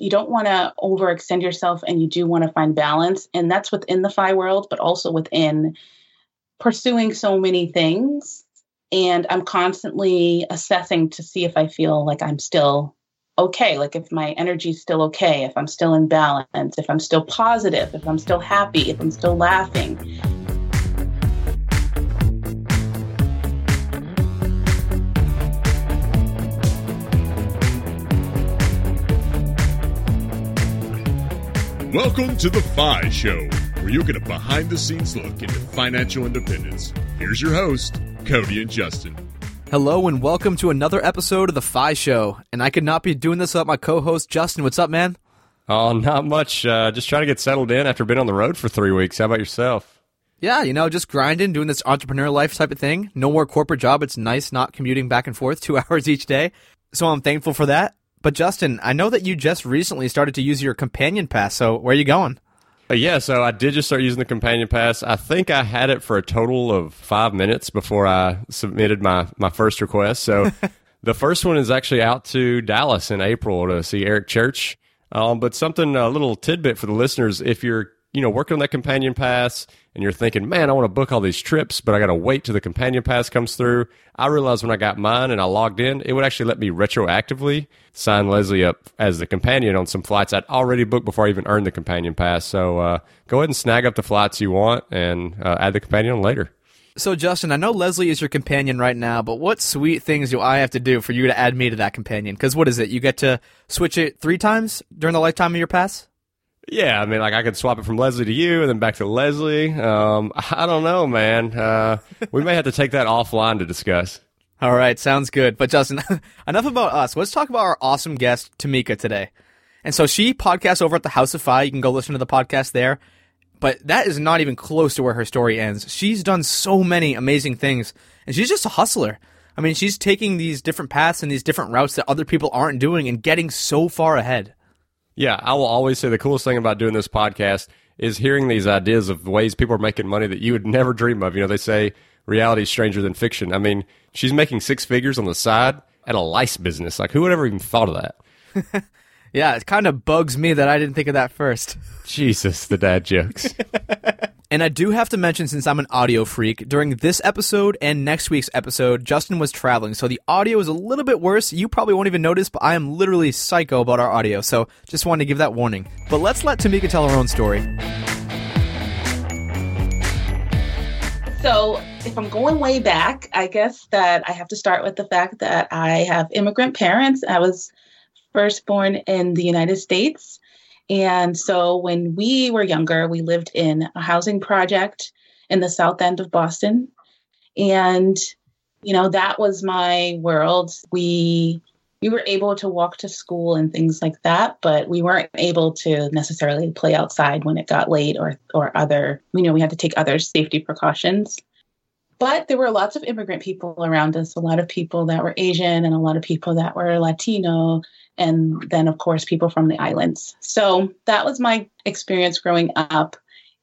you don't want to overextend yourself and you do want to find balance. And that's within the FI world, but also within pursuing so many things. And I'm constantly assessing to see if I feel like I'm still okay, like if my energy's still okay, if I'm still in balance, if I'm still positive, if I'm still happy, if I'm still laughing. Welcome to the FI Show, where you'll get a behind the scenes look into financial independence. Here's your host, Cody and Justin. Hello and welcome to another episode of the FI Show. And I could not be doing this without my co-host Justin. What's up, man? Oh, not much. Uh, just trying to get settled in after being on the road for three weeks. How about yourself? Yeah, you know, just grinding, doing this entrepreneur life type of thing. No more corporate job. It's nice not commuting back and forth two hours each day. So I'm thankful for that. But Justin, I know that you just recently started to use your companion pass. So where are you going? Uh, yeah, so I did just start using the companion pass. I think I had it for a total of five minutes before I submitted my my first request. So the first one is actually out to Dallas in April to see Eric Church. Um, but something a little tidbit for the listeners: if you're you know, working on that companion pass and you're thinking, man, I want to book all these trips, but I got to wait till the companion pass comes through. I realized when I got mine and I logged in, it would actually let me retroactively sign Leslie up as the companion on some flights I'd already booked before I even earned the companion pass. So uh, go ahead and snag up the flights you want and uh, add the companion on later. So, Justin, I know Leslie is your companion right now, but what sweet things do I have to do for you to add me to that companion? Because what is it? You get to switch it three times during the lifetime of your pass? Yeah, I mean, like I could swap it from Leslie to you, and then back to Leslie. Um, I don't know, man. Uh, we may have to take that offline to discuss. All right, sounds good. But Justin, enough about us. Let's talk about our awesome guest, Timika, today. And so she podcasts over at the House of FI. You can go listen to the podcast there. But that is not even close to where her story ends. She's done so many amazing things, and she's just a hustler. I mean, she's taking these different paths and these different routes that other people aren't doing and getting so far ahead. Yeah, I will always say the coolest thing about doing this podcast is hearing these ideas of ways people are making money that you would never dream of. You know, they say reality is stranger than fiction. I mean, she's making six figures on the side at a lice business. Like, who would ever even thought of that? yeah, it kind of bugs me that I didn't think of that first. Jesus, the dad jokes. And I do have to mention, since I'm an audio freak, during this episode and next week's episode, Justin was traveling, so the audio is a little bit worse. You probably won't even notice, but I am literally psycho about our audio, so just wanted to give that warning. But let's let Timika tell her own story. So, if I'm going way back, I guess that I have to start with the fact that I have immigrant parents. I was first born in the United States and so when we were younger, we lived in a housing project in the south end of Boston. And, you know, that was my world. We we were able to walk to school and things like that, but we weren't able to necessarily play outside when it got late or or other, you know, we had to take other safety precautions. But there were lots of immigrant people around us, a lot of people that were Asian and a lot of people that were Latino and then of course people from the islands. So that was my experience growing up.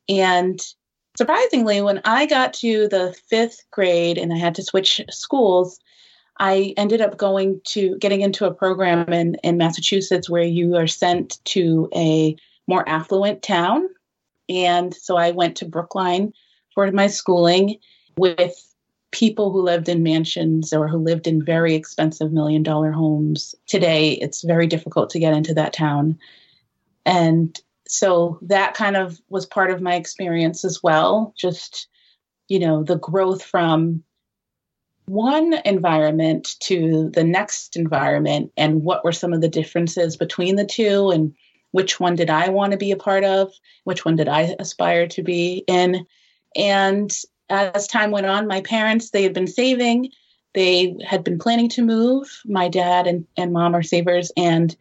And surprisingly, when I got to the fifth grade and I had to switch schools, I ended up going to getting into a program in, in Massachusetts where you are sent to a more affluent town. And so I went to Brookline for my schooling with people who lived in mansions or who lived in very expensive million dollar homes. Today, it's very difficult to get into that town. And so that kind of was part of my experience as well. Just, you know, the growth from one environment to the next environment and what were some of the differences between the two and which one did I want to be a part of? Which one did I aspire to be in? And as time went on, my parents, they had been saving. They had been planning to move. My dad and, and mom are savers. And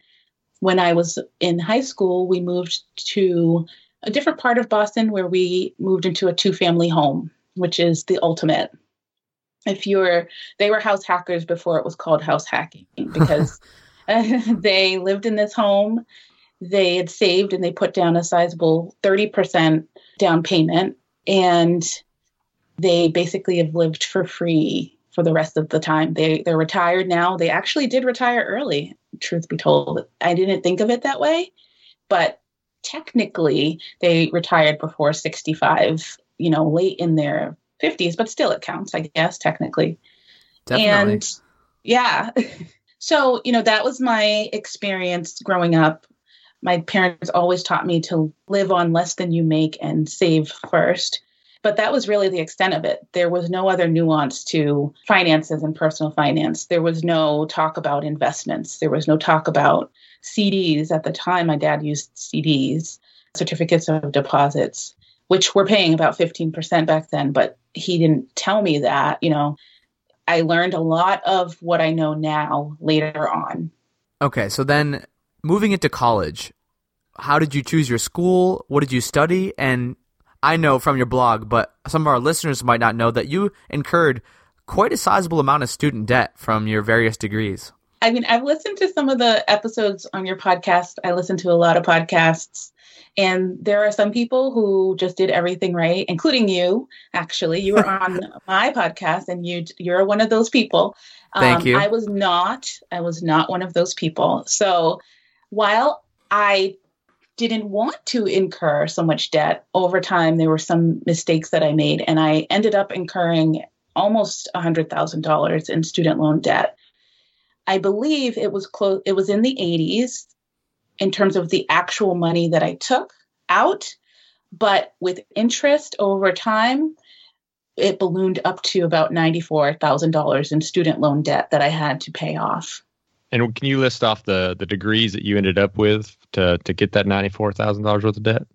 when I was in high school, we moved to a different part of Boston where we moved into a two family home, which is the ultimate. If you're, they were house hackers before it was called house hacking because they lived in this home. They had saved and they put down a sizable 30% down payment. And they basically have lived for free for the rest of the time. They they're retired now. They actually did retire early, truth be told. I didn't think of it that way, but technically they retired before 65, you know, late in their 50s, but still it counts, I guess, technically. Definitely. And yeah. so, you know, that was my experience growing up. My parents always taught me to live on less than you make and save first. But that was really the extent of it. There was no other nuance to finances and personal finance. There was no talk about investments. There was no talk about CDs. At the time, my dad used CDs, certificates of deposits, which were paying about 15% back then, but he didn't tell me that. You know, I learned a lot of what I know now later on. Okay, so then moving into college, how did you choose your school? What did you study? And I know from your blog, but some of our listeners might not know that you incurred quite a sizable amount of student debt from your various degrees. I mean, I've listened to some of the episodes on your podcast. I listen to a lot of podcasts, and there are some people who just did everything right, including you. Actually, you were on my podcast, and you you're one of those people. Thank Um, you. I was not. I was not one of those people. So while I didn't want to incur so much debt over time, there were some mistakes that I made, and I ended up incurring almost $100,000 in student loan debt. I believe it was close. It was in the 80s in terms of the actual money that I took out, but with interest over time, it ballooned up to about $94,000 in student loan debt that I had to pay off. And can you list off the the degrees that you ended up with to to get that ninety four thousand dollars worth of debt?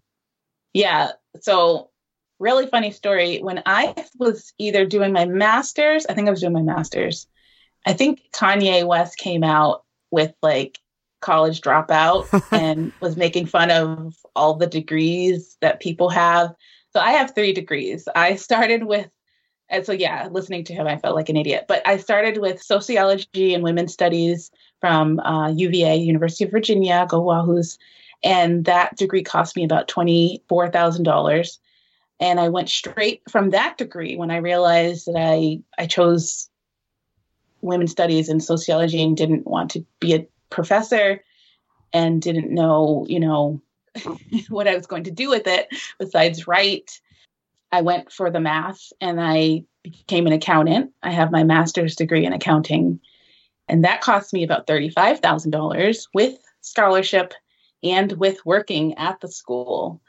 Yeah. So, really funny story. When I was either doing my master's, I think I was doing my master's. I think Kanye West came out with like college dropout and was making fun of all the degrees that people have. So, I have three degrees. I started with, and so yeah, listening to him, I felt like an idiot. But I started with sociology and women's studies from uh, UVA, University of Virginia, go Wahoos and that degree cost me about $24,000 and I went straight from that degree when I realized that I I chose women's studies and sociology and didn't want to be a professor and didn't know, you know, what I was going to do with it besides write. I went for the math and I became an accountant. I have my master's degree in accounting and that cost me about $35,000 with scholarship and with working at the school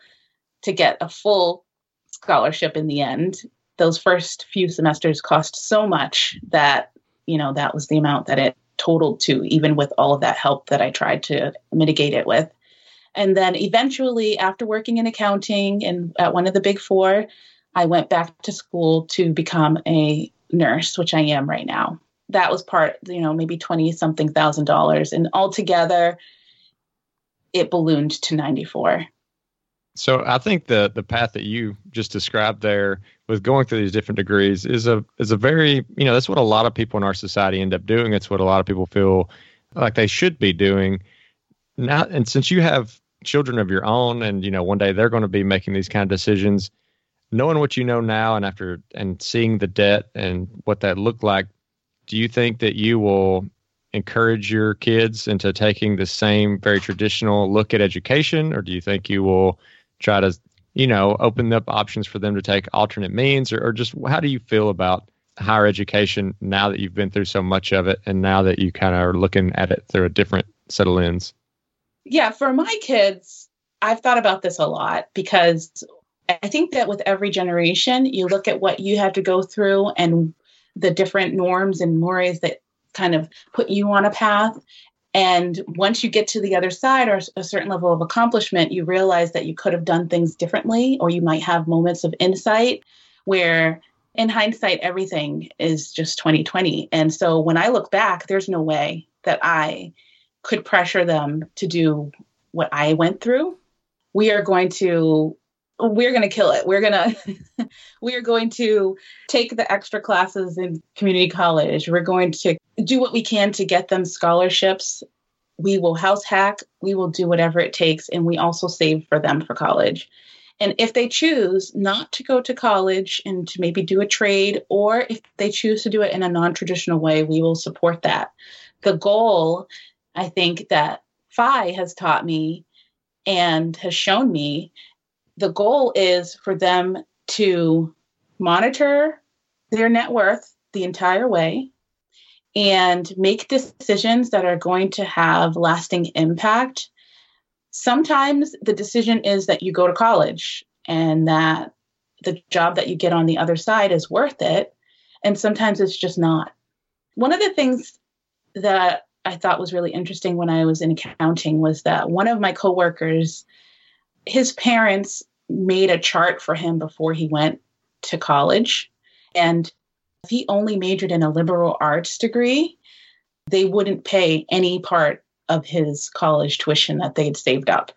to get a full scholarship in the end. Those first few semesters cost so much that, you know, that was the amount that it totaled to, even with all of that help that I tried to mitigate it with. And then eventually, after working in accounting and at one of the big four, I went back to school to become a nurse, which I am right now. That was part, you know, maybe 20 something thousand dollars. And altogether, it ballooned to 94. So I think the the path that you just described there with going through these different degrees is a is a very you know that's what a lot of people in our society end up doing. It's what a lot of people feel like they should be doing. Now and since you have children of your own and you know one day they're going to be making these kind of decisions, knowing what you know now and after and seeing the debt and what that looked like, do you think that you will encourage your kids into taking the same very traditional look at education? Or do you think you will try to you know open up options for them to take alternate means? Or, or just how do you feel about higher education now that you've been through so much of it and now that you kind of are looking at it through a different set of lens? Yeah, for my kids, I've thought about this a lot because I think that with every generation, you look at what you had to go through and the different norms and mores that kind of put you on a path. And once you get to the other side or a certain level of accomplishment, you realize that you could have done things differently, or you might have moments of insight where, in hindsight, everything is just 2020. And so when I look back, there's no way that I could pressure them to do what I went through. We are going to we're going to kill it. We're going to we are going to take the extra classes in community college. We're going to do what we can to get them scholarships. We will house hack. We will do whatever it takes and we also save for them for college. And if they choose not to go to college and to maybe do a trade, or if they choose to do it in a non traditional way, we will support that. The goal, I think, that FI has taught me and has shown me the goal is for them to monitor their net worth the entire way and make decisions that are going to have lasting impact. Sometimes the decision is that you go to college and that the job that you get on the other side is worth it. And sometimes it's just not. One of the things that I thought was really interesting when I was in accounting was that one of my coworkers, his parents made a chart for him before he went to college. And if he only majored in a liberal arts degree, they wouldn't pay any part of his college tuition that they'd saved up.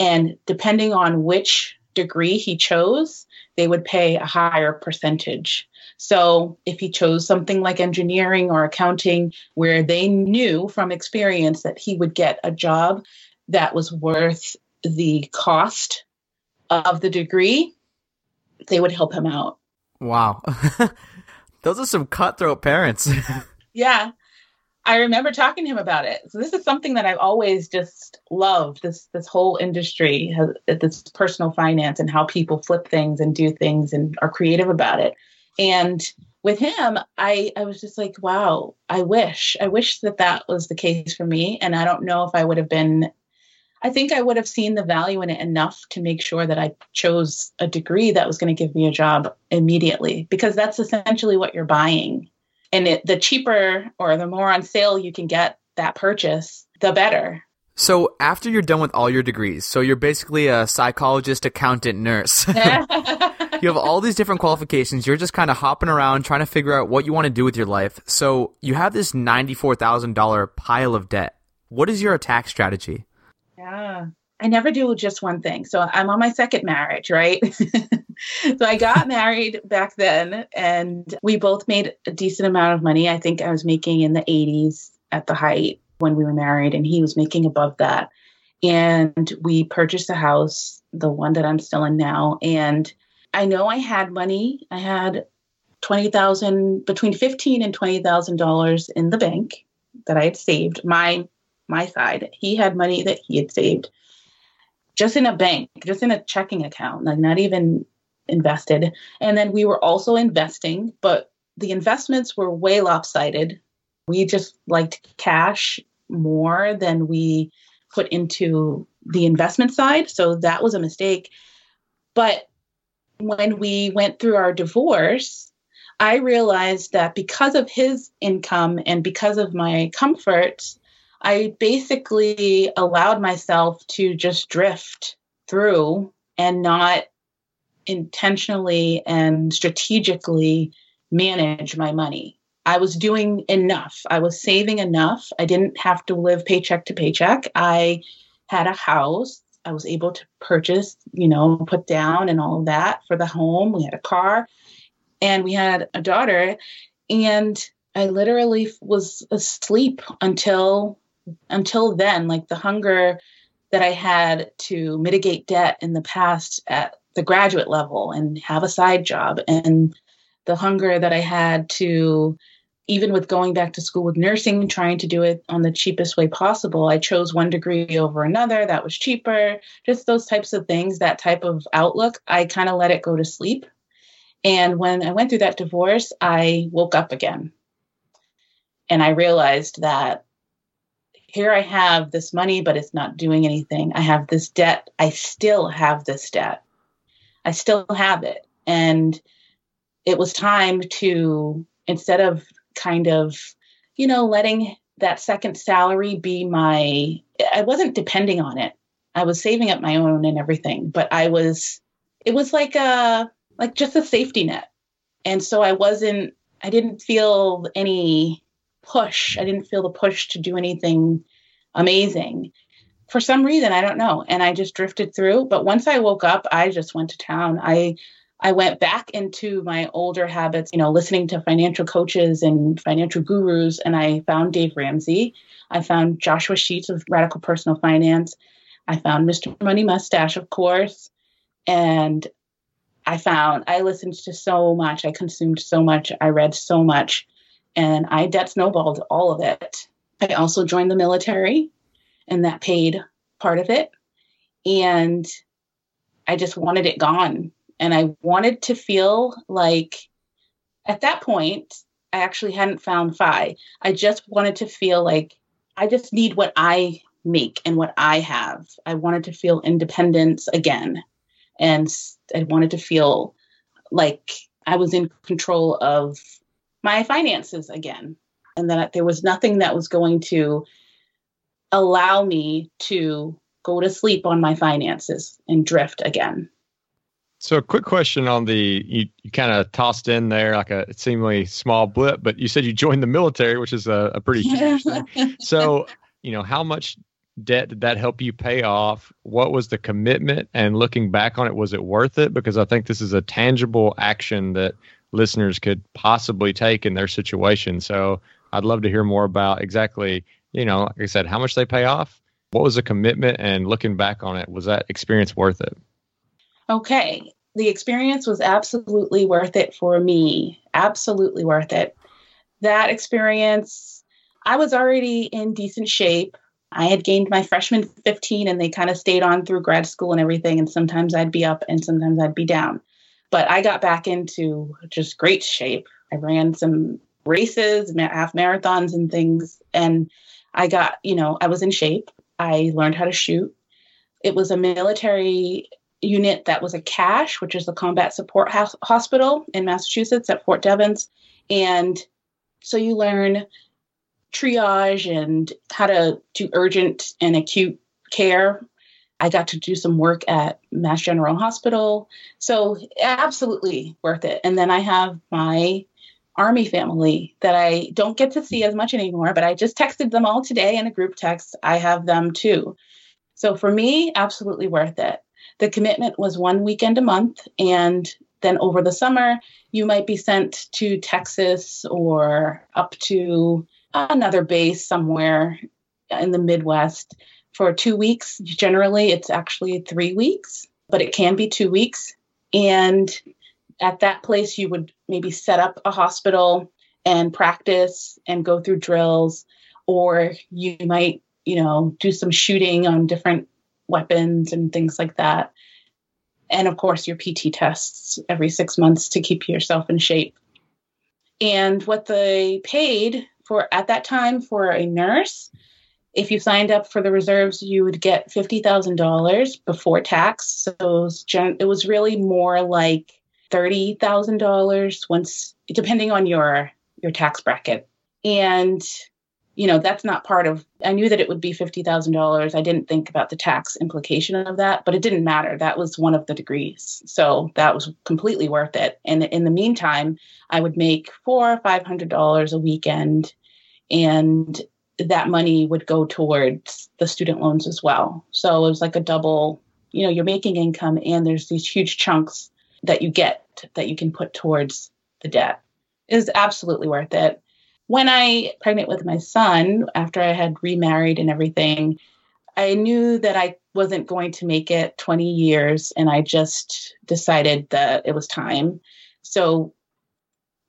And depending on which degree he chose, they would pay a higher percentage. So if he chose something like engineering or accounting, where they knew from experience that he would get a job that was worth the cost of the degree, they would help him out. Wow. Those are some cutthroat parents. yeah. I remember talking to him about it. So this is something that I've always just loved this this whole industry, has, this personal finance and how people flip things and do things and are creative about it. And with him, I I was just like, wow, I wish I wish that that was the case for me and I don't know if I would have been I think I would have seen the value in it enough to make sure that I chose a degree that was going to give me a job immediately because that's essentially what you're buying. And it, the cheaper or the more on sale you can get that purchase, the better. So after you're done with all your degrees, so you're basically a psychologist, accountant, nurse. you have all these different qualifications. You're just kind of hopping around trying to figure out what you want to do with your life. So you have this $94,000 pile of debt. What is your attack strategy? Yeah. I never do just one thing. So I'm on my second marriage, right? so I got married back then and we both made a decent amount of money. I think I was making in the 80s at the height when we were married and he was making above that. And we purchased a house, the one that I'm still in now. And I know I had money. I had 20,000 between 15 and $20,000 in the bank that I had saved. My my side, he had money that he had saved just in a bank, just in a checking account, like not even invested. And then we were also investing, but the investments were way lopsided. We just liked cash more than we put into the investment side. So that was a mistake. But when we went through our divorce, I realized that because of his income and because of my comforts, I basically allowed myself to just drift through and not intentionally and strategically manage my money. I was doing enough. I was saving enough. I didn't have to live paycheck to paycheck. I had a house. I was able to purchase, you know, put down and all of that for the home. We had a car and we had a daughter. And I literally was asleep until until then, like the hunger that I had to mitigate debt in the past at the graduate level and have a side job, and the hunger that I had to, even with going back to school with nursing, trying to do it on the cheapest way possible. I chose one degree over another that was cheaper, just those types of things, that type of outlook. I kind of let it go to sleep. And when I went through that divorce, I woke up again. And I realized that here I have this money, but it's not doing anything. I have this debt. I still have this debt. I still have it. And it was time to, instead of kind of, you know, letting that second salary be my, I wasn't depending on it. I was saving up my own and everything, but I was, it was like a, like just a safety net. And so I wasn't, I didn't feel any push. I didn't feel the push to do anything amazing. For some reason, I don't know. And I just drifted through. But once I woke up, I just went to town. I I went back into my older habits, you know, listening to financial coaches and financial gurus, and I found Dave Ramsey. I found Joshua Sheets of Radical Personal Finance. I found Mr. Money Mustache, of course. And I found I listened to so much, I consumed so much, I read so much, and I debt snowballed all of it. I also joined the military, and that paid part of it. And I just wanted it gone. And I wanted to feel like at that point, I actually hadn't found FI. I just wanted to feel like I just need what I make and what I have. I wanted to feel independence again. And I wanted to feel like I was in control of my finances again. And that there was nothing that was going to allow me to go to sleep on my finances and drift again. So, a quick question on the you, you kind of tossed in there like a seemingly small blip, but you said you joined the military, which is a, a pretty huge thing. So, you know, how much debt did that help you pay off? What was the commitment? And looking back on it, was it worth it? Because I think this is a tangible action that listeners could possibly take in their situation. So, I'd love to hear more about exactly, you know, like I said, how much they pay off, what was the commitment, and looking back on it, was that experience worth it? Okay. The experience was absolutely worth it for me. Absolutely worth it. That experience, I was already in decent shape. I had gained my freshman 15 and they kind of stayed on through grad school and everything. And sometimes I'd be up and sometimes I'd be down. But I got back into just great shape. I ran some races, half marathons, and things. And I got, you know, I was in shape. I learned how to shoot. It was a military unit that was a CASH, which is the Combat Support Hospital in Massachusetts at Fort Devens. And so you learn triage and how to do urgent and acute care. I got to do some work at Mass General Hospital. So absolutely worth it. And then I have my army family that I don't get to see as much anymore, but I just texted them all today in a group text. I have them too. So for me, absolutely worth it. The commitment was one weekend a month. And then over the summer, you might be sent to Texas or up to another base somewhere in the Midwest for two weeks. Generally, it's actually three weeks, but it can be two weeks. And at that place, you would maybe set up a hospital and practice and go through drills, or you might, you know, do some shooting on different weapons and things like that. And of course, your PT tests every six months to keep yourself in shape. And what they paid for at that time for a nurse, if you signed up for the reserves, you would get $50,000 before tax. So it was, gen- it was really more like $30,000 once, depending on your, your tax bracket. And you know that's not part of i knew that it would be $50000 i didn't think about the tax implication of that but it didn't matter. That was one of the degrees. So that was completely worth it. And in the meantime i would make four or five hundred dollars a weekend. And that money would go towards the student loans as well. So it was like a double you know you're making income and there's these huge chunks that you get that you can put towards the debt. It is absolutely worth it. When I pregnant with my son after I had remarried and everything, I knew that I wasn't going to make it 20 years and I just decided that it was time. So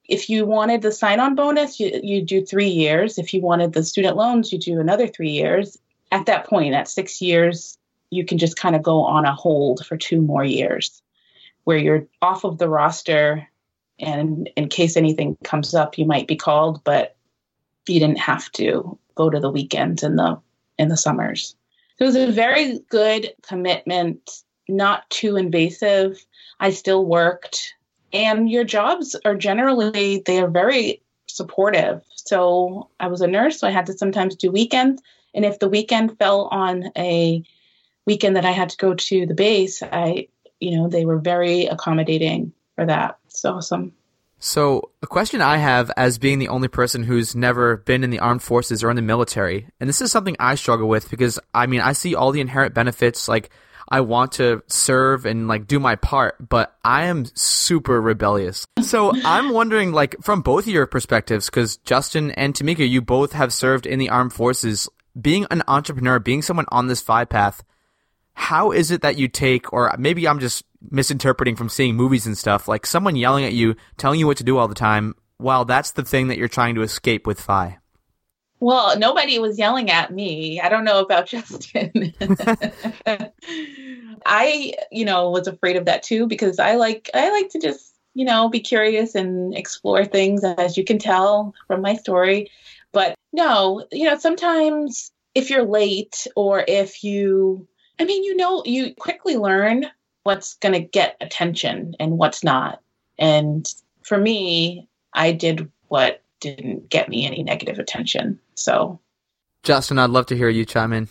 if you wanted the sign-on bonus, you you do 3 years. If you wanted the student loans, you do another 3 years. At that point at 6 years, you can just kind of go on a hold for 2 more years where you're off of the roster and in case anything comes up you might be called but you didn't have to go to the weekends in the in the summers so it was a very good commitment not too invasive i still worked and your jobs are generally they are very supportive so i was a nurse so i had to sometimes do weekends and if the weekend fell on a weekend that i had to go to the base i you know they were very accommodating for that. It's awesome. So, a question I have as being the only person who's never been in the armed forces or in the military, and this is something I struggle with because I mean, I see all the inherent benefits like I want to serve and like do my part, but I am super rebellious. So, I'm wondering like from both of your perspectives cuz Justin and Timika, you both have served in the armed forces, being an entrepreneur, being someone on this FI path, how is it that you take, or maybe I'm just misinterpreting from seeing movies and stuff, like someone yelling at you, telling you what to do all the time, while that's the thing that you're trying to escape with FI? Well, nobody was yelling at me. I don't know about Justin. I, you know, was afraid of that too because I like I like to just, you know, be curious and explore things as you can tell from my story. But no, you know, sometimes if you're late or if you I mean, you know, you quickly learn what's going to get attention and what's not. And for me, I did what didn't get me any negative attention. So, Justin, I'd love to hear you chime in.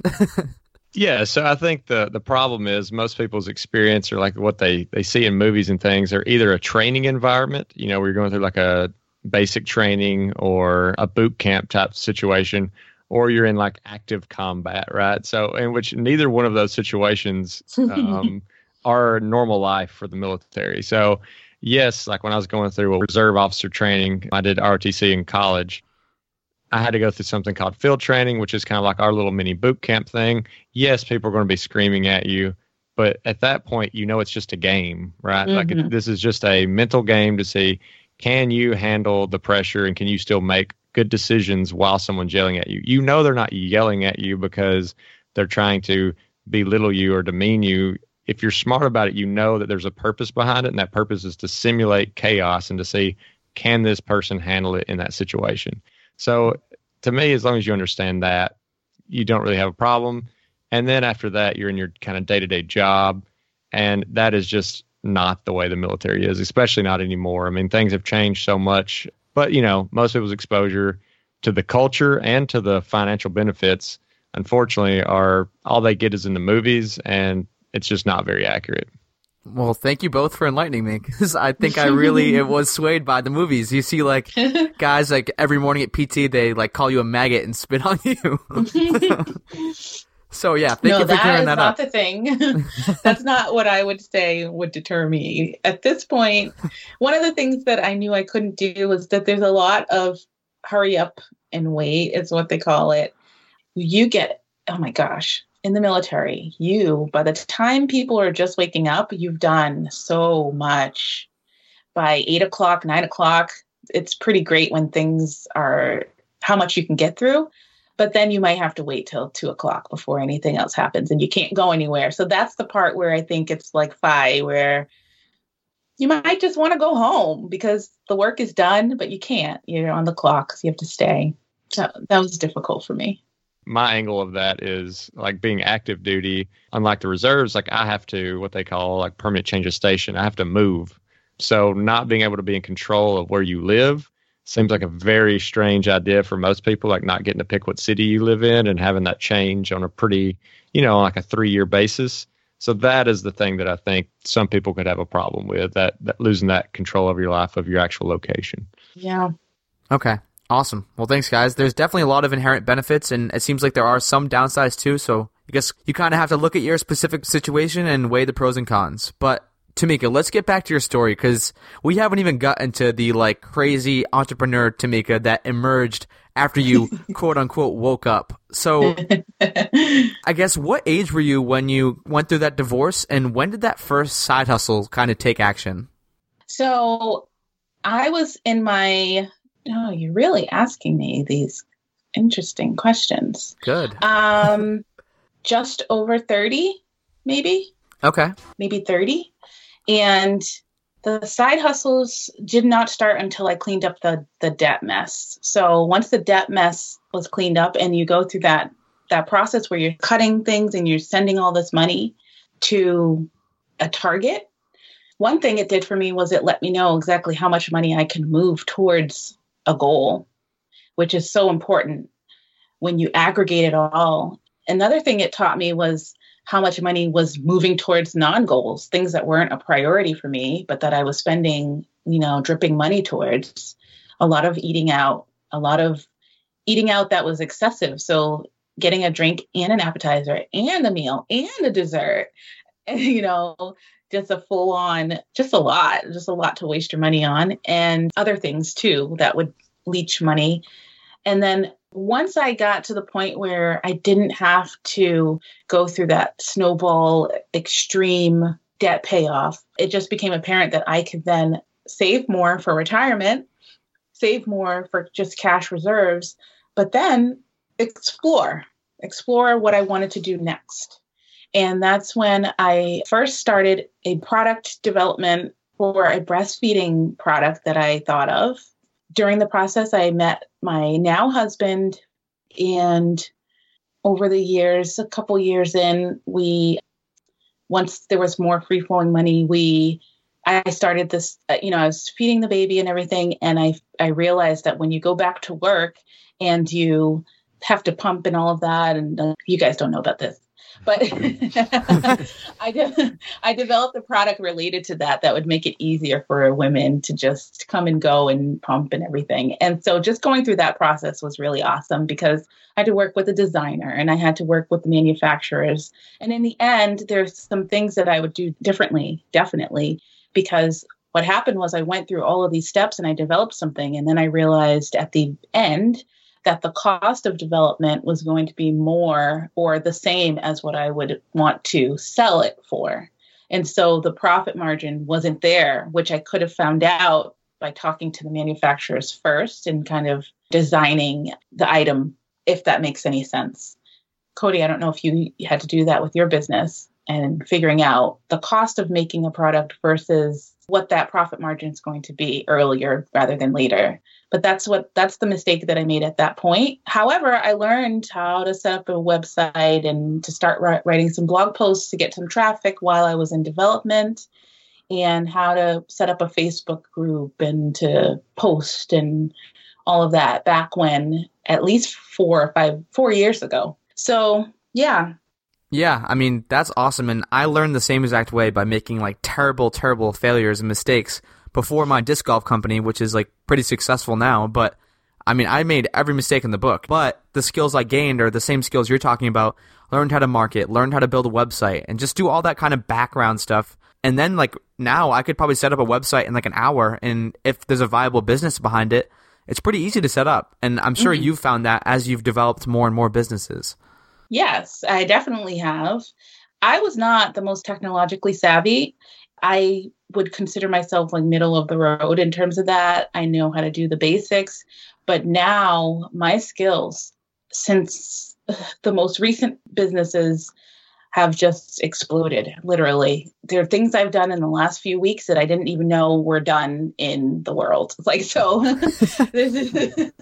yeah, so I think the the problem is most people's experience or like what they they see in movies and things are either a training environment, you know, where you're going through like a basic training or a boot camp type situation, or you're in like active combat, right? So, in which neither one of those situations um, are normal life for the military. So, yes, like when I was going through a reserve officer training, I did ROTC in college. I had to go through something called field training, which is kind of like our little mini boot camp thing. Yes, people are going to be screaming at you, but at that point, you know it's just a game, right? Mm-hmm. Like this is just a mental game to see can you handle the pressure and can you still make good decisions while someone's yelling at you. You know they're not yelling at you because they're trying to belittle you or demean you if you're smart about it, you know that there's a purpose behind it, and that purpose is to simulate chaos and to see can this person handle it in that situation. So, to me, as long as you understand that, you don't really have a problem. And then after that, you're in your kind of day to day job, and that is just not the way the military is, especially not anymore. I mean, things have changed so much, but you know, most people's exposure to the culture and to the financial benefits, unfortunately, are all they get is in the movies and it's just not very accurate. Well, thank you both for enlightening me because I think I really it was swayed by the movies. You see, like guys, like every morning at PT, they like call you a maggot and spit on you. so yeah, thank no, you for clearing that, that up. That's not the thing. That's not what I would say would deter me at this point. One of the things that I knew I couldn't do was that there's a lot of hurry up and wait, is what they call it. You get oh my gosh, in the military, you, by the time people are just waking up, you've done so much. By eight o'clock, nine o'clock, it's pretty great when things are how much you can get through. But then you might have to wait till two o'clock before anything else happens and you can't go anywhere. So that's the part where I think it's like FI, where you might just want to go home because the work is done, but you can't. You're on the clock, so you have to stay. So that was difficult for me my angle of that is like being active duty unlike the reserves like i have to what they call like permanent change of station i have to move. So not being able to be in control of where you live seems like a very strange idea for most people like not getting to pick what city you live in and having that change on a pretty you know like a three year basis. So that is the thing that i think some people could have a problem with that, that losing that control of your life of your actual location. Yeah. Okay Awesome. Well, thanks, guys. There's definitely a lot of inherent benefits, and it seems like there are some downsides too. So I guess you kind of have to look at your specific situation and weigh the pros and cons. But Timika, let's get back to your story because we haven't even gotten to the like crazy entrepreneur Timika that emerged after you quote unquote woke up. So I guess what age were you when you went through that divorce and when did that first side hustle kind of take action? So I was in my oh, you're really asking me these interesting questions. Good. Um, just over 30, maybe. Okay. Maybe 30. And the side hustles did not start until I cleaned up the the debt mess. So once the debt mess was cleaned up and you go through that that process where you're cutting things and you're sending all this money to a target, one thing it did for me was it let me know exactly how much money I can move towards a goal, which is so important when you aggregate it all. Another thing it taught me was how much money was moving towards non goals, things that weren't a priority for me, but that I was spending, you know, dripping money towards. A lot of eating out, a lot of eating out that was excessive. So getting a drink and an appetizer and a meal and a dessert, you know, just a full on, just a lot, just a lot to waste your money on, and other things too that would leech money. And then once I got to the point where I didn't have to go through that snowball extreme debt payoff, it just became apparent that I could then save more for retirement, save more for just cash reserves, but then explore, explore what I wanted to do next. And that's when I first started a product development for a breastfeeding product that I thought of. During the process, I met my now husband, and over the years, a couple years in, we once there was more free flowing money, we I started this. Uh, you know, I was feeding the baby and everything, and I I realized that when you go back to work and you have to pump and all of that, and uh, you guys don't know about this, but I de- I developed a product related to that that would make it easier for women to just come and go and pump and everything. And so just going through that process was really awesome because I had to work with a designer and I had to work with the manufacturers. And in the end, there's some things that I would do differently, definitely, because what happened was I went through all of these steps and I developed something and then I realized at the end that the cost of development was going to be more or the same as what I would want to sell it for. And so the profit margin wasn't there, which I could have found out by talking to the manufacturers first and kind of designing the item, if that makes any sense. Cody, I don't know if you had to do that with your business and figuring out the cost of making a product versus what that profit margin is going to be earlier rather than later. But that's what that's the mistake that i made at that point. However i learned how to set up a website and to start writing some blog posts to get some traffic while i was in development and how to set up a facebook group and to post and all of that back when at least four or five four years ago. So yeah yeah, I mean, that's awesome. And I learned the same exact way by making like terrible, terrible failures and mistakes before my disc golf company, which is like pretty successful now. But I mean, I made every mistake in the book, but the skills I gained are the same skills you're talking about. Learned how to market, learned how to build a website, and just do all that kind of background stuff. And then, like, now I could probably set up a website in like an hour. And if there's a viable business behind it, it's pretty easy to set up. And I'm sure mm-hmm. you've found that as you've developed more and more businesses. Yes, I definitely have. I was not the most technologically savvy. I would consider myself like middle of the road in terms of that. I know how to do the basics, but now my skills since the most recent businesses have just exploded literally there are things i've done in the last few weeks that i didn't even know were done in the world like so this is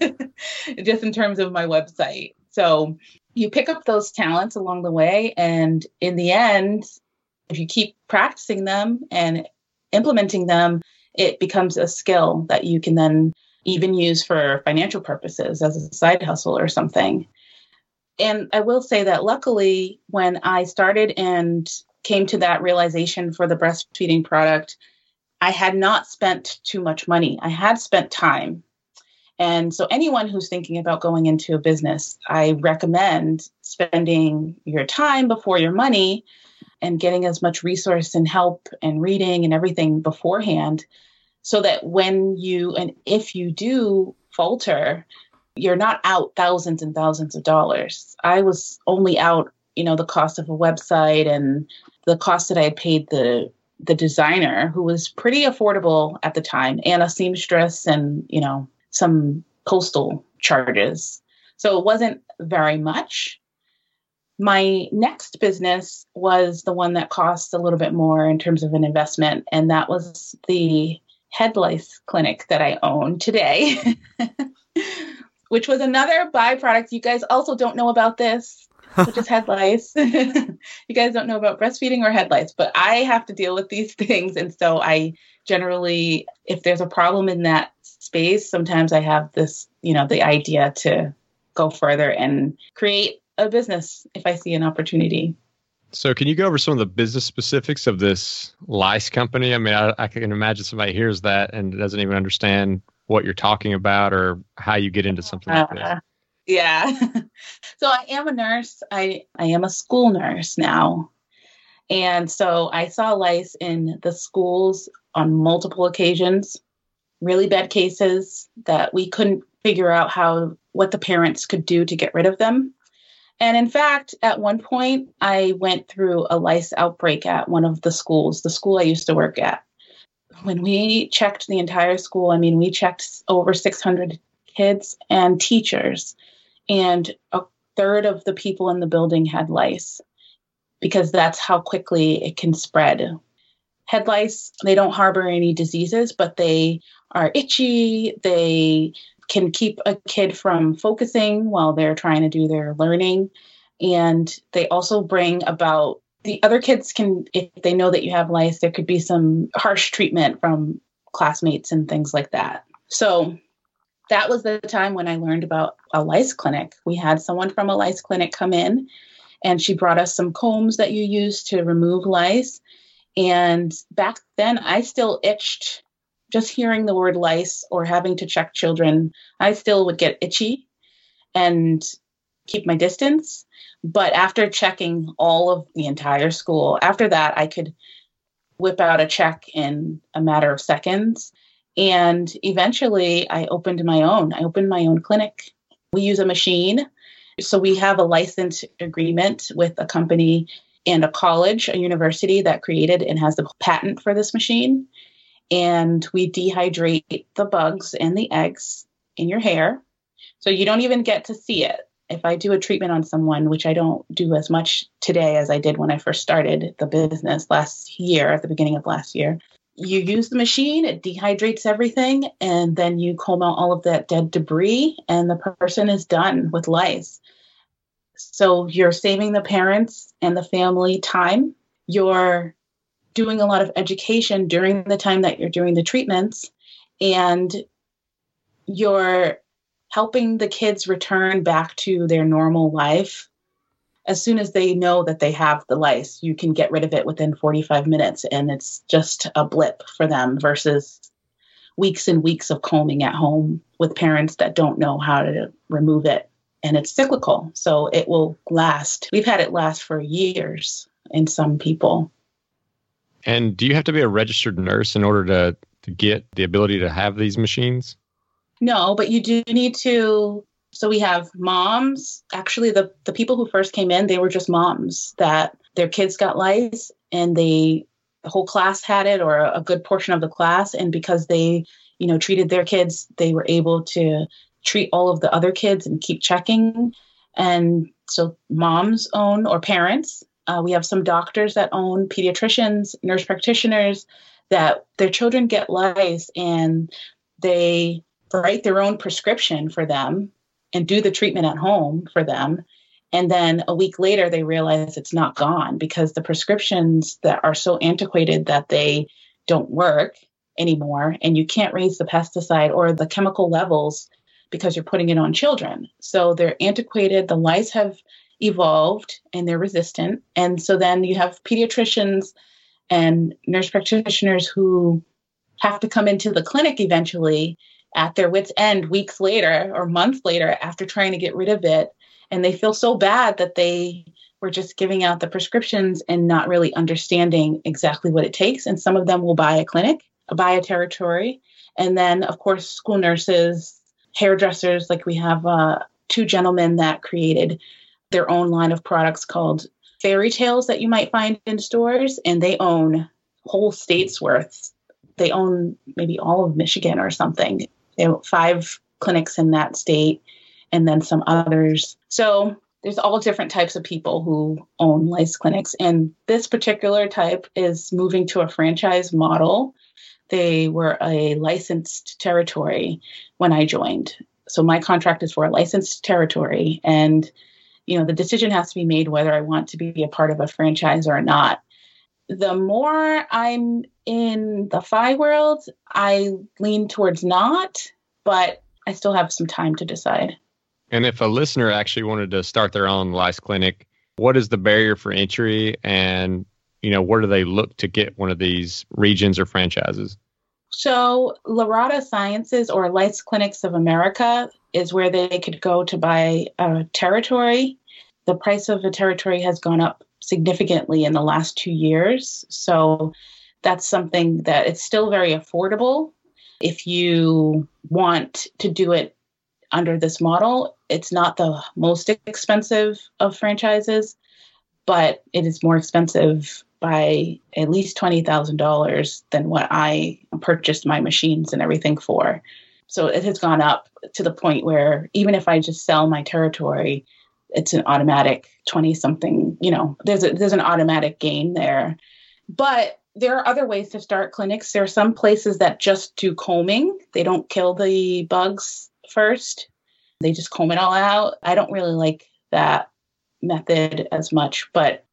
just in terms of my website so you pick up those talents along the way and in the end if you keep practicing them and implementing them it becomes a skill that you can then even use for financial purposes as a side hustle or something. And i will say that luckily when i started and came to that realization for the breastfeeding product i had not spent too much money. I had spent time and so, anyone who's thinking about going into a business, I recommend spending your time before your money and getting as much resource and help and reading and everything beforehand so that when you and if you do falter, you're not out thousands and thousands of dollars. I was only out, you know, the cost of a website and the cost that I had paid the the designer who was pretty affordable at the time and a seamstress and you know some postal charges. So it wasn't very much. My next business was the one that cost a little bit more in terms of an investment, and that was the head lice clinic that I own today, which was another byproduct. You guys also don't know about this, which is head lice. you guys don't know about breastfeeding or head lice, but I have to deal with these things. And so I generally, if there's a problem in that space, sometimes I have this, you know, the idea to go further and create a business if I see an opportunity. So, can you go over some of the business specifics of this lice company? I mean, I, I, can imagine somebody hears that and doesn't even understand what you're talking about or how you get into something like this. Uh, yeah. so, I am a nurse. I I am a school nurse now, and so I saw lice in the schools on multiple occasions really bad cases that we couldn't figure out how what the parents could do to get rid of them. And in fact, at one point, I went through a lice outbreak at one of the schools, the school I used to work at. When we checked the entire school, I mean, we checked over 600 kids and teachers, and third of the people in the building had lice because that's how quickly it can spread. Head lice, they don't harbor any diseases, but they are itchy. They can keep a kid from focusing while they're trying to do their learning. And they also bring about the other kids can, if they know that you have lice, there could be some harsh treatment from classmates and things like that. So that was the time when I learned about a lice clinic. We had someone from a lice clinic come in and she brought us some combs that you use to remove lice. And back then, I still itched just hearing the word lice or having to check children. I still would get itchy and keep my distance. But after checking all of the entire school, after that, I could whip out a check in a matter of seconds and eventually I opened my own. I opened my own clinic. We use a machine. So we have a license agreement with a company and a college, a university that created and has the patent for this machine. And we dehydrate the bugs and the eggs in your hair. So you don't even get to see it. If I do a treatment on someone, which I don't do as much today as I did when I first started the business last year, at the beginning of last year, you use the machine, it dehydrates everything, and then you comb out all of that dead debris, and the person is done with lice. So you're saving the parents and the family time. You're doing a lot of education during the time that you're doing the treatments, and you're helping the kids return back to their normal life as soon as they know that they have the lice, you can get rid of it within 45 minutes and it's just a blip for them versus weeks and weeks of combing at home with parents that don't know how to remove it. And it's cyclical, so it will last. We've had it last for years in some people. And do you have to be a registered nurse in order to, to get the ability to have these machines? No, but you do need to so we have moms. Actually, the, the people who first came in, they were just moms that their kids got lice and they the whole class had it or a good portion of the class. And because they, you know, treated their kids, they were able to treat all of the other kids and keep checking. And so moms own or parents. Uh, we have some doctors that own pediatricians, nurse practitioners that their children get lice and they write their own prescription for them and do the treatment at home for them. And then a week later, they realize it's not gone because the prescriptions that are so antiquated that they don't work anymore. And you can't raise the pesticide or the chemical levels because you're putting it on children. So they're antiquated. The lice have evolved and they're resistant. And so then you have pediatricians and nurse practitioners who have to come into the clinic eventually at their wits' end weeks later or months later after trying to get rid of it. And they feel so bad that they were just giving out the prescriptions and not really understanding exactly what it takes. And some of them will buy a clinic, buy a territory. And then, of course, school nurses, hairdressers, like we have uh, two gentlemen that created their own line of products called fairy tales that you might find in stores. And they own whole states worth. They own maybe all of Michigan or something five clinics in that state and then some others. So there's all different types of people who own lice clinics. And this particular type is moving to a franchise model. They were a licensed territory when I joined. So my contract is for a licensed territory. And, you know, the decision has to be made whether I want to be a part of a franchise or not. The more I'm in the FI world, I lean towards not, but I still have some time to decide. And if a listener actually wanted to start their own lice clinic, what is the barrier for entry and you know where do they look to get one of these regions or franchises? So, Larada Sciences or Lice Clinics of America is where they could go to buy a territory. The price of a territory has gone up significantly in the last two years. So, that's something that it's still very affordable if you want to do it under this model. It's not the most expensive of franchises, but it is more expensive by at least $20,000 than what I purchased my machines and everything for. So it has gone up to the point where even if I just sell my territory, it's an automatic 20 something, you know, there's a, there's an automatic gain there. But there are other ways to start clinics. There are some places that just do combing. They don't kill the bugs first. They just comb it all out. I don't really like that method as much, but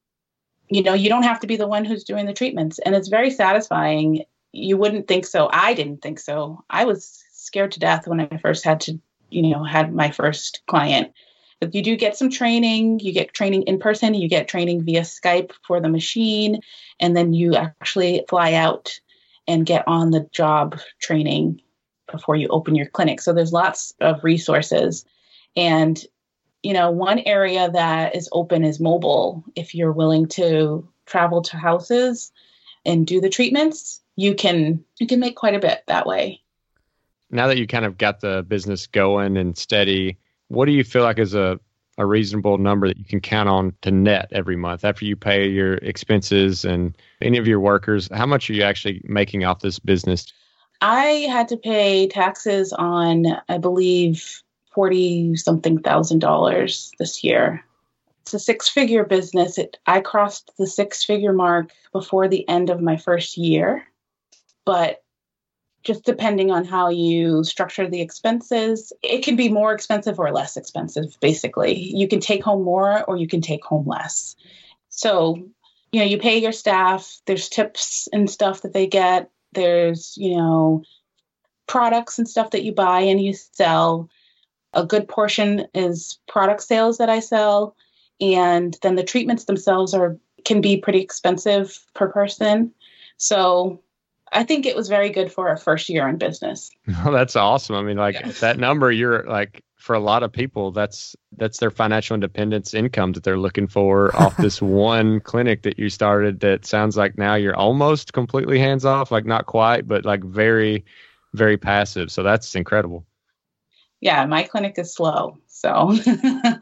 you know, you don't have to be the one who's doing the treatments and it's very satisfying. You wouldn't think so. I didn't think so. I was scared to death when I first had to, you know, had my first client. You do get some training. You get training in person. You get training via Skype for the machine, and then you actually fly out and get on the job training before you open your clinic. So there's lots of resources, and you know, one area that is open is mobile. If you're willing to travel to houses and do the treatments, you can you can make quite a bit that way now that you kind of got the business going and steady, what do you feel like is a, a reasonable number that you can count on to net every month after you pay your expenses and any of your workers? How much are you actually making off this business? I had to pay taxes on, I believe, 40 something thousand dollars this year. It's a six figure business. It, I crossed the six figure mark before the end of my first year, but just depending on how you structure the expenses. It can be more expensive or less expensive, basically. You can take home more or you can take home less. So, you know, you pay your staff, there's tips and stuff that they get, there's, you know, products and stuff that you buy and you sell. A good portion is product sales that I sell. And then the treatments themselves are can be pretty expensive per person. So I think it was very good for our first year in business. Well, that's awesome. I mean, like yeah. that number, you're like for a lot of people, that's that's their financial independence income that they're looking for off this one clinic that you started. That sounds like now you're almost completely hands off, like not quite, but like very, very passive. So that's incredible. Yeah, my clinic is slow, so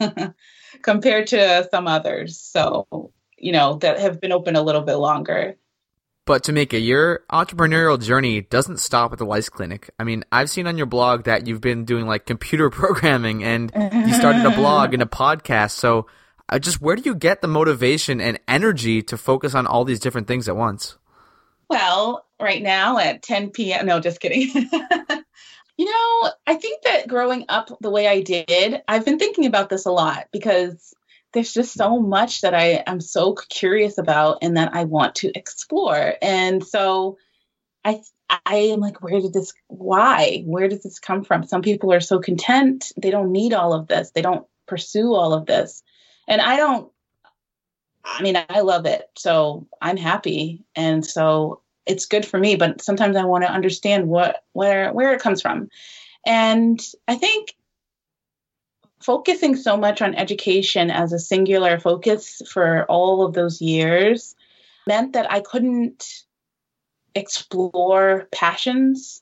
compared to some others. So you know that have been open a little bit longer but to make Timika, your entrepreneurial journey doesn't stop at the lice clinic. I mean, I've seen on your blog that you've been doing like computer programming and you started a blog and a podcast. So, uh, just where do you get the motivation and energy to focus on all these different things at once? Well, right now at 10 p.m. No, just kidding. you know, I think that growing up the way I did, I've been thinking about this a lot because there's just so much that I am so curious about and that I want to explore. And so I I am like, where did this why? Where does this come from? Some people are so content, they don't need all of this. They don't pursue all of this. And I don't I mean, I love it. So I'm happy. And so it's good for me, but sometimes I want to understand what where where it comes from. And I think focusing so much on education as a singular focus for all of those years meant that I couldn't explore passions.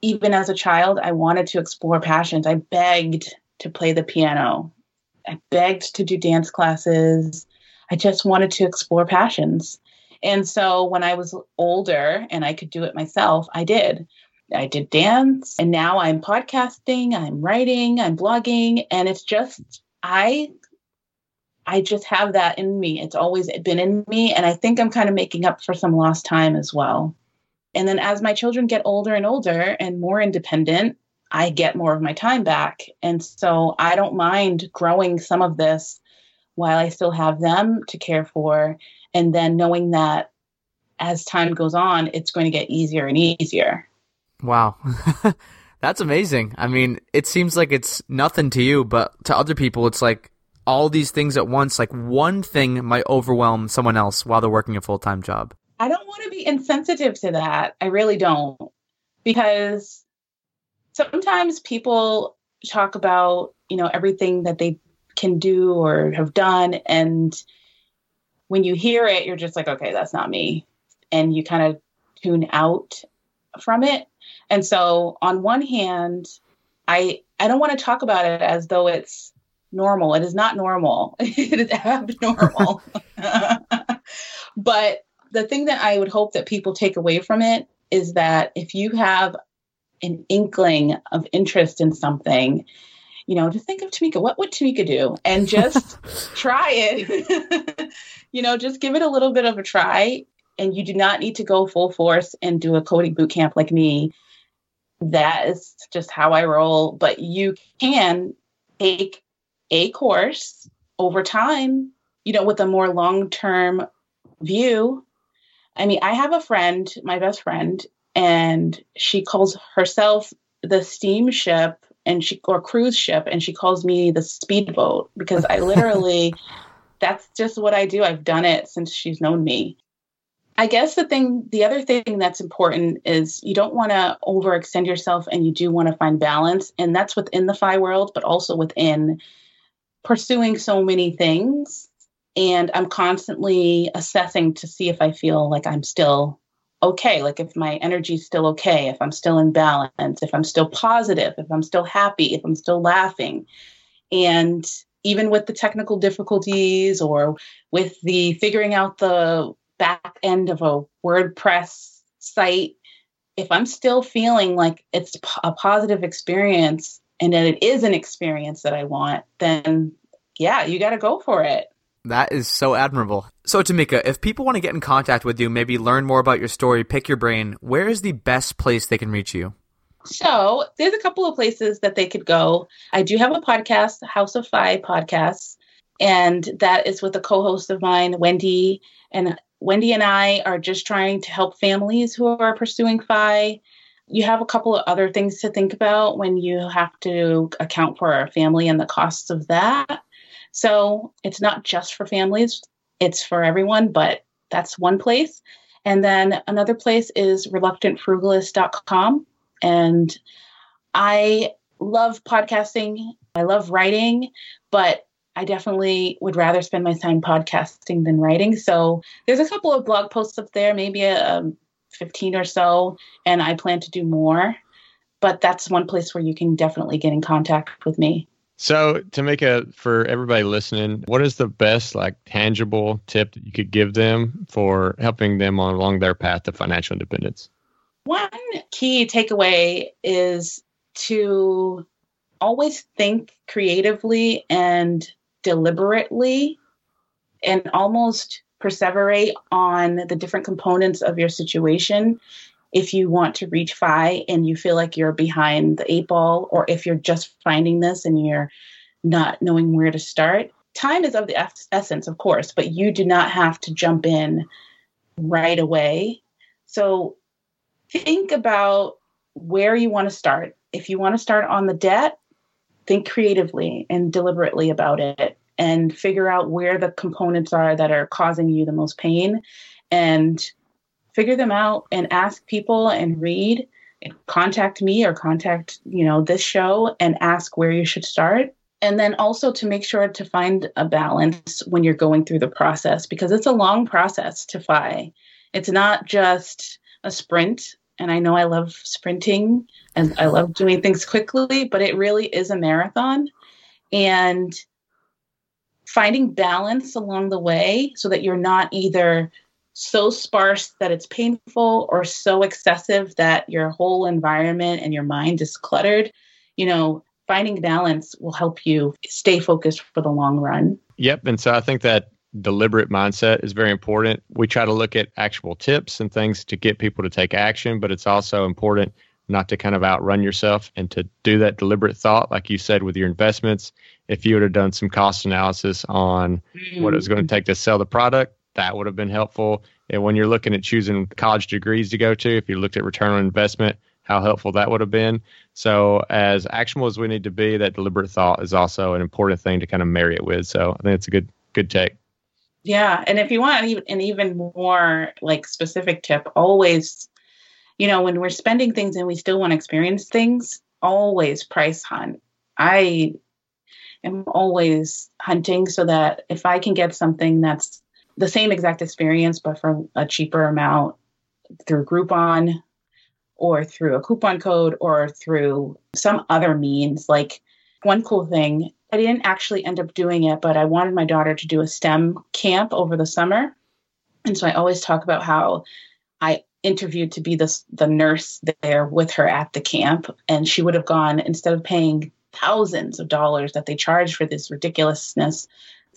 Even as a child, I wanted to explore passions. I begged to play the piano. I begged to do dance classes. I just wanted to explore passions. And so when I was older and I could do it myself, I did. I did dance and now I'm podcasting, I'm writing, I'm blogging and it's just I I just have that in me. It's always been in me and I think I'm kind of making up for some lost time as well. And then as my children get older and older and more independent, I get more of my time back. And so I don't mind growing some of this while I still have them to care for and then knowing that as time goes on, it's going to get easier and easier. Wow. That's amazing. I mean, it seems like it's nothing to you, but to other people, it's like all these things at once. Like one thing might overwhelm someone else while they're working a full time job. I don't want to be insensitive to that. I really don't. Because sometimes people talk about, you know, everything that they can do or have done. And when you hear it, you're just like, okay, that's not me. And you kind of tune out from it. And so, on one hand, I I don't want to talk about it as though it's normal. It is not normal. it is abnormal. but the thing that I would hope that people take away from it is that if you have an inkling of interest in something, you know, just think of Timika. What would Timika do? And just try it. you know, just give it a little bit of a try. And you do not need to go full force and do a coding boot camp like me. That is just how I roll. But you can take a course over time, you know, with a more long term view. I mean, I have a friend, my best friend, and she calls herself the steamship and she or cruise ship and she calls me the speedboat because I literally that's just what I do. I've done it since she's known me. I guess the thing the other thing that's important is you don't want to overextend yourself and you do want to find balance and that's within the FI world but also within pursuing so many things and I'm constantly assessing to see if I feel like I'm still okay, like if my energy's still okay, if I'm still in balance, if I'm still positive, if I'm still happy, if I'm still laughing. And even with the technical difficulties or with the figuring out the back end of a WordPress site, if I'm still feeling like it's a positive experience and that it is an experience that I want, then yeah, you got to go for it. That is so admirable. So, Timika, if people want to get in contact with you, maybe learn more about your story, pick your brain, where is the best place they can reach you? So, there's a couple of places that they could go. I do have a podcast, House of FI podcast, and that is with a co host of mine, Wendy. And Wendy and I are just trying to help families who are pursuing FI. You have a couple of other things to think about when you have to account for a family and the costs of that. So it's not just for families, it's for everyone, but that's one place. And then another place is reluctantfrugalist.com. And I love podcasting, I love writing, but I definitely would rather spend my time podcasting than writing. So there's a couple of blog posts up there, maybe a, um, 15 or so, and I plan to do more. But that's one place where you can definitely get in contact with me. So, Timika for everybody listening, what is the best like tangible tip that you could give them for helping them on, along their path to financial independence? One key takeaway is to always think creatively and deliberately and almost perseverate on the different components of your situation if you want to reach FI and you feel like you're behind the eight ball, or if you're just finding this and you're not knowing where to start. Time is of the essence, of course, but you do not have to jump in right away. So think about where you want to start. If you want to start on the debt, think creatively and deliberately about it and figure out where the components are that are causing you the most pain and figure them out and ask people and read and contact me or contact you know this show and ask where you should start and then also to make sure to find a balance when you're going through the process because it's a long process to FI. It's not just a sprint. And I know I love sprinting and I love doing things quickly, but it really is a marathon. And finding balance along the way so that you're not either so sparse that it's painful or so excessive that your whole environment and your mind is cluttered, you know, finding balance will help you stay focused for the long run. Yep. And so I think that deliberate mindset is very important. We try to look at actual tips and things to get people to take action, but it's also important not to kind of outrun yourself and to do that deliberate thought, like you said, with your investments. If you would have done some cost analysis on mm-hmm. what it was going to take to sell the product, that would have been helpful. And when you're looking at choosing college degrees to go to, if you looked at return on investment, how helpful that would have been. So, as actionable as we need to be, that deliberate thought is also an important thing to kind of marry it with. So, I think it's a good good take. Yeah, and if you want an even more like specific tip, always, you know, when we're spending things and we still want to experience things, always price hunt. I am always hunting so that if I can get something that's the same exact experience, but for a cheaper amount through Groupon or through a coupon code or through some other means. Like one cool thing, I didn't actually end up doing it, but I wanted my daughter to do a STEM camp over the summer. And so I always talk about how I interviewed to be the, the nurse there with her at the camp. And she would have gone, instead of paying thousands of dollars that they charge for this ridiculousness,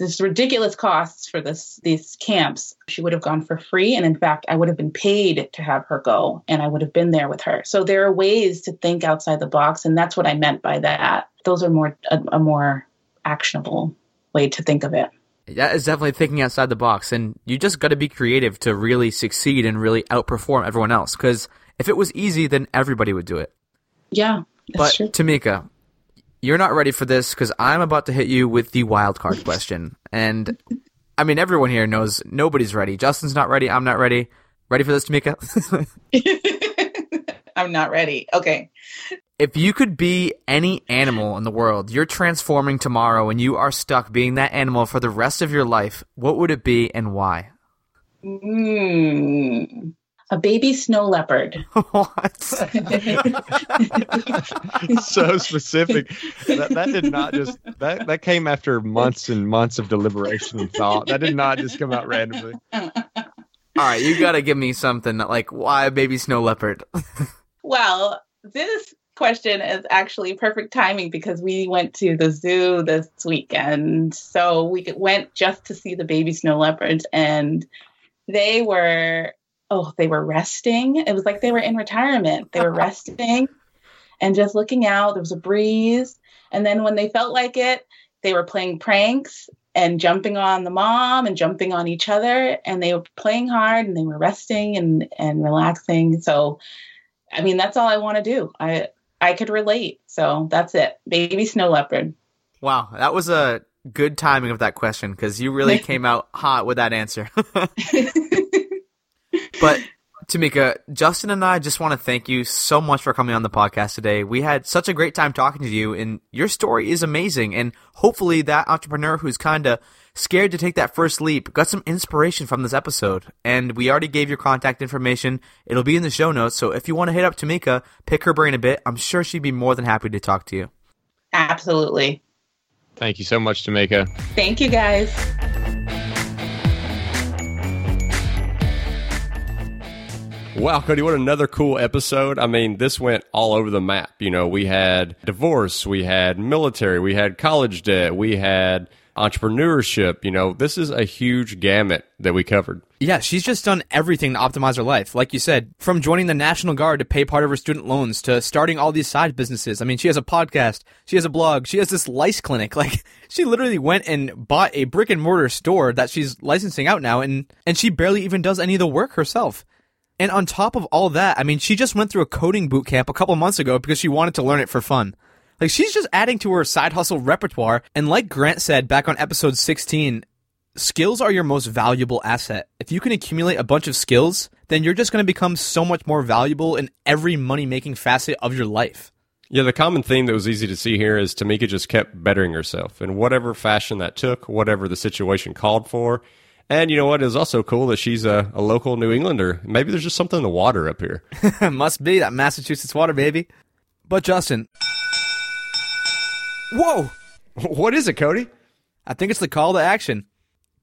this ridiculous costs for this these camps she would have gone for free. And in fact i would have been paid to have her go and i would have been there with her. So there are ways to think outside the box. And that's what i meant by that. Those are more a, a more actionable way to think of it. That is definitely thinking outside the box. And you just got to be creative to really succeed and really outperform everyone else. Because if it was easy then everybody would do it. Yeah but true. Timika you're not ready for this because I'm about to hit you with the wild card question. And I mean, everyone here knows nobody's ready. Justin's not ready. I'm not ready. Ready for this, Timika? I'm not ready. Okay. If you could be any animal in the world, you're transforming tomorrow and you are stuck being that animal for the rest of your life, what would it be and why? Mm, a baby snow leopard. what? so specific. That, that did not just that that came after months and months of deliberation and thought. That did not just come out randomly. All right, you got to give me something like why a baby snow leopard? well, this question is actually perfect timing because we went to the zoo this weekend. So we went just to see the baby snow leopards and they were oh, they were resting. It was like they were in retirement. They were uh-huh. resting and just looking out. There was a breeze. And then when they felt like it, they were playing pranks and jumping on the mom and jumping on each other. And they were playing hard and they were resting and, and relaxing. So, I mean, that's all I want to do. I, I could relate. So that's it. Baby snow leopard. Wow. That was a good timing of that question because you really came out hot with that answer. But Timika, Justin and I just want to thank you so much for coming on the podcast today. We had such a great time talking to you, and your story is amazing. And hopefully, that entrepreneur who's kind of scared to take that first leap got some inspiration from this episode. And we already gave your contact information. It'll be in the show notes. So if you want to hit up Timika, pick her brain a bit, I'm sure she'd be more than happy to talk to you. Absolutely. Thank you so much, Timika. Thank you, guys. Wow, Cody, what another cool episode. I mean, this went all over the map. You know, we had divorce, we had military, we had college debt, we had entrepreneurship. You know, this is a huge gamut that we covered. Yeah, she's just done everything to optimize her life. Like you said, from joining the National Guard to pay part of her student loans to starting all these side businesses. I mean, she has a podcast, she has a blog, she has this lice clinic. Like, she literally went and bought a brick and mortar store that she's licensing out now, and, and she barely even does any of the work herself. And on top of all that, I mean, she just went through a coding boot camp a couple months ago because she wanted to learn it for fun. Like, she's just adding to her side hustle repertoire. And like Grant said back on episode 16, skills are your most valuable asset. If you can accumulate a bunch of skills, then you're just going to become so much more valuable in every money making facet of your life. Yeah, the common theme that was easy to see here is Timika just kept bettering herself in whatever fashion that took, whatever the situation called for. And you know what? It's also cool that she's a, a, local New Englander. Maybe there's just something in the water up here. Must be that Massachusetts water, baby. But Justin. Whoa! What is it, Cody? I think it's the call to action.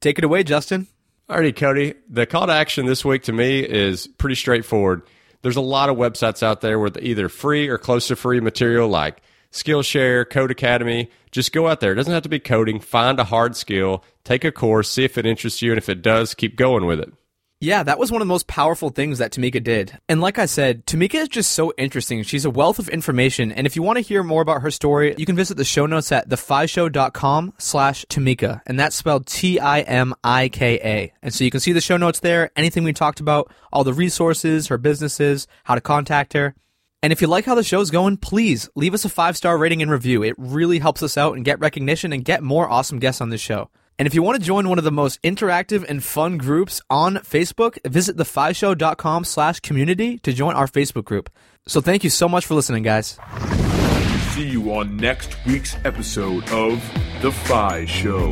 Take it away, Justin. Alrighty, Cody. The call to action this week to me is pretty straightforward. There's a lot of websites out there with either free or close to free material like Skillshare, Codecademy. Just go out there. It doesn't have to be coding. Find a hard skill, take a course, see if it interests you, and if it does, keep going with it. Yeah, that was one of the most powerful things that Timika did. And like I said, Timika is just so interesting. She's a wealth of information. And if you want to hear more about her story, you can visit the show notes at thefishow.com slash Timika. And that's spelled T-I-M-I-K-A. And so you can see the show notes there, anything we talked about, all the resources, her businesses, how to contact her. And if you like how the show's going, please leave us a five star rating and review. It really helps us out and get recognition and get more awesome guests on this show. And if you want to join one of the most interactive and fun groups on Facebook, visit thefishow.com slash community to join our Facebook group. So thank you so much for listening, guys. See you on next week's episode of The FI Show.